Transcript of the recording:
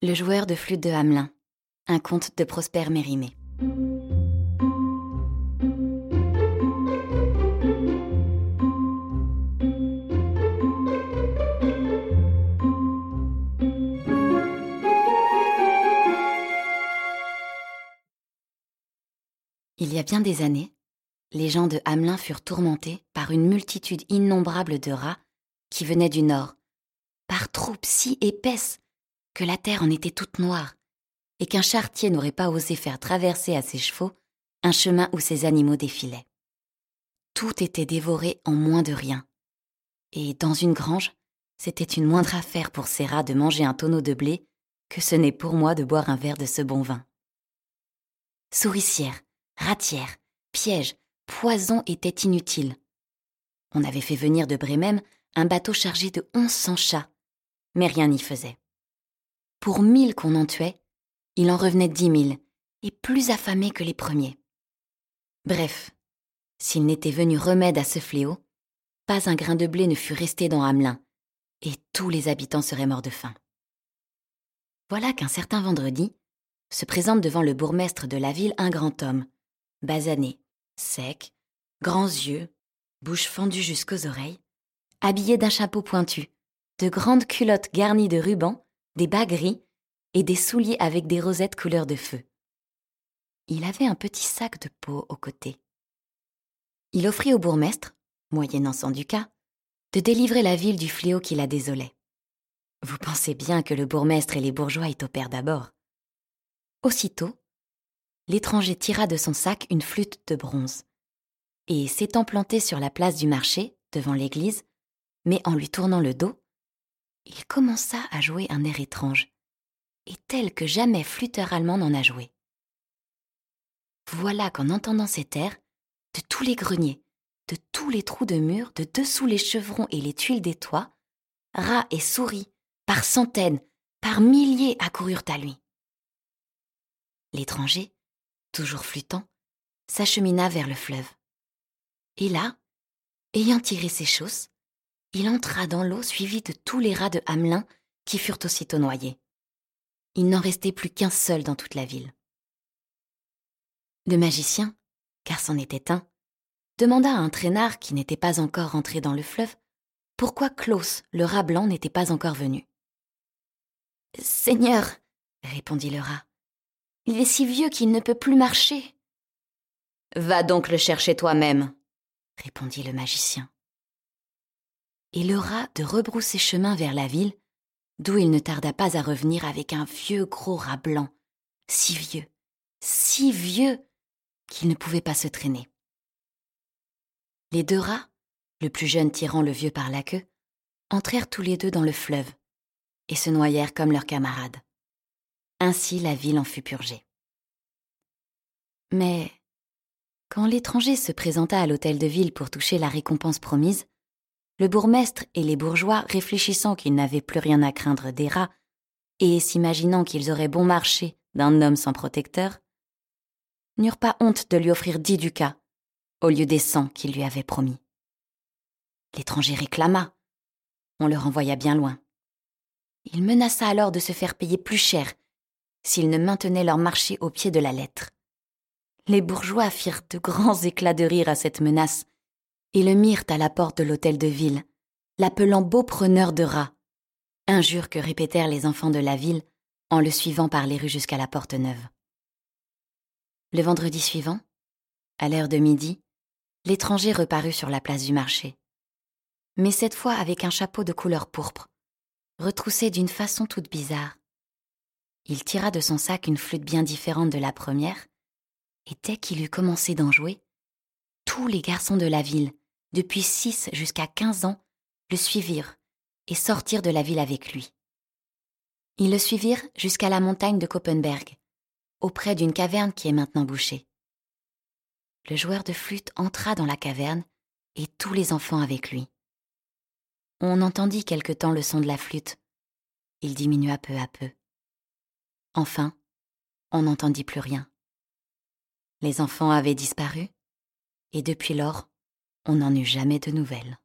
Le joueur de flûte de Hamelin, un conte de Prosper Mérimée. Il y a bien des années, les gens de Hamelin furent tourmentés par une multitude innombrable de rats qui venaient du nord, par troupes si épaisses que la terre en était toute noire, et qu'un charretier n'aurait pas osé faire traverser à ses chevaux un chemin où ces animaux défilaient. Tout était dévoré en moins de rien. Et dans une grange, c'était une moindre affaire pour ces rats de manger un tonneau de blé que ce n'est pour moi de boire un verre de ce bon vin. Souricières, ratières, pièges, poisons étaient inutiles. On avait fait venir de Bremen un bateau chargé de onze cents chats, mais rien n'y faisait. Pour mille qu'on en tuait, il en revenait dix mille, et plus affamés que les premiers. Bref, s'il n'était venu remède à ce fléau, pas un grain de blé ne fut resté dans Hamelin, et tous les habitants seraient morts de faim. Voilà qu'un certain vendredi se présente devant le bourgmestre de la ville un grand homme, basané, sec, grands yeux, bouche fendue jusqu'aux oreilles, habillé d'un chapeau pointu, de grandes culottes garnies de rubans des bas gris et des souliers avec des rosettes couleur de feu. Il avait un petit sac de peau au côté. Il offrit au bourgmestre, moyennant son ducat, de délivrer la ville du fléau qui la désolait. Vous pensez bien que le bourgmestre et les bourgeois y topèrent d'abord. Aussitôt, l'étranger tira de son sac une flûte de bronze, et s'étant planté sur la place du marché, devant l'église, mais en lui tournant le dos, il commença à jouer un air étrange, et tel que jamais flûteur allemand n'en a joué. Voilà qu'en entendant cet air, de tous les greniers, de tous les trous de murs, de dessous les chevrons et les tuiles des toits, rats et souris, par centaines, par milliers accoururent à lui. L'étranger, toujours flûtant, s'achemina vers le fleuve. Et là, ayant tiré ses chausses, il entra dans l'eau suivi de tous les rats de Hamelin qui furent aussitôt noyés. Il n'en restait plus qu'un seul dans toute la ville. Le magicien, car c'en était un, demanda à un traînard qui n'était pas encore entré dans le fleuve pourquoi Klaus, le rat blanc, n'était pas encore venu. Seigneur, répondit le rat, il est si vieux qu'il ne peut plus marcher. Va donc le chercher toi-même, répondit le magicien et le rat de rebrousser chemin vers la ville, d'où il ne tarda pas à revenir avec un vieux gros rat blanc, si vieux, si vieux, qu'il ne pouvait pas se traîner. Les deux rats, le plus jeune tirant le vieux par la queue, entrèrent tous les deux dans le fleuve et se noyèrent comme leurs camarades. Ainsi la ville en fut purgée. Mais quand l'étranger se présenta à l'hôtel de ville pour toucher la récompense promise, le bourgmestre et les bourgeois, réfléchissant qu'ils n'avaient plus rien à craindre des rats, et s'imaginant qu'ils auraient bon marché d'un homme sans protecteur, n'eurent pas honte de lui offrir dix ducats, au lieu des cent qu'il lui avait promis. L'étranger réclama. On le renvoya bien loin. Il menaça alors de se faire payer plus cher s'ils ne maintenaient leur marché au pied de la lettre. Les bourgeois firent de grands éclats de rire à cette menace et le mirent à la porte de l'hôtel de ville, l'appelant beau preneur de rats, injure que répétèrent les enfants de la ville en le suivant par les rues jusqu'à la porte neuve. Le vendredi suivant, à l'heure de midi, l'étranger reparut sur la place du marché, mais cette fois avec un chapeau de couleur pourpre, retroussé d'une façon toute bizarre. Il tira de son sac une flûte bien différente de la première, et dès qu'il eut commencé d'en jouer, tous les garçons de la ville, depuis six jusqu'à quinze ans, le suivirent et sortirent de la ville avec lui. Ils le suivirent jusqu'à la montagne de Koppenberg, auprès d'une caverne qui est maintenant bouchée. Le joueur de flûte entra dans la caverne et tous les enfants avec lui. On entendit quelque temps le son de la flûte. Il diminua peu à peu. Enfin, on n'entendit plus rien. Les enfants avaient disparu, et depuis lors, on n'en eut jamais de nouvelles.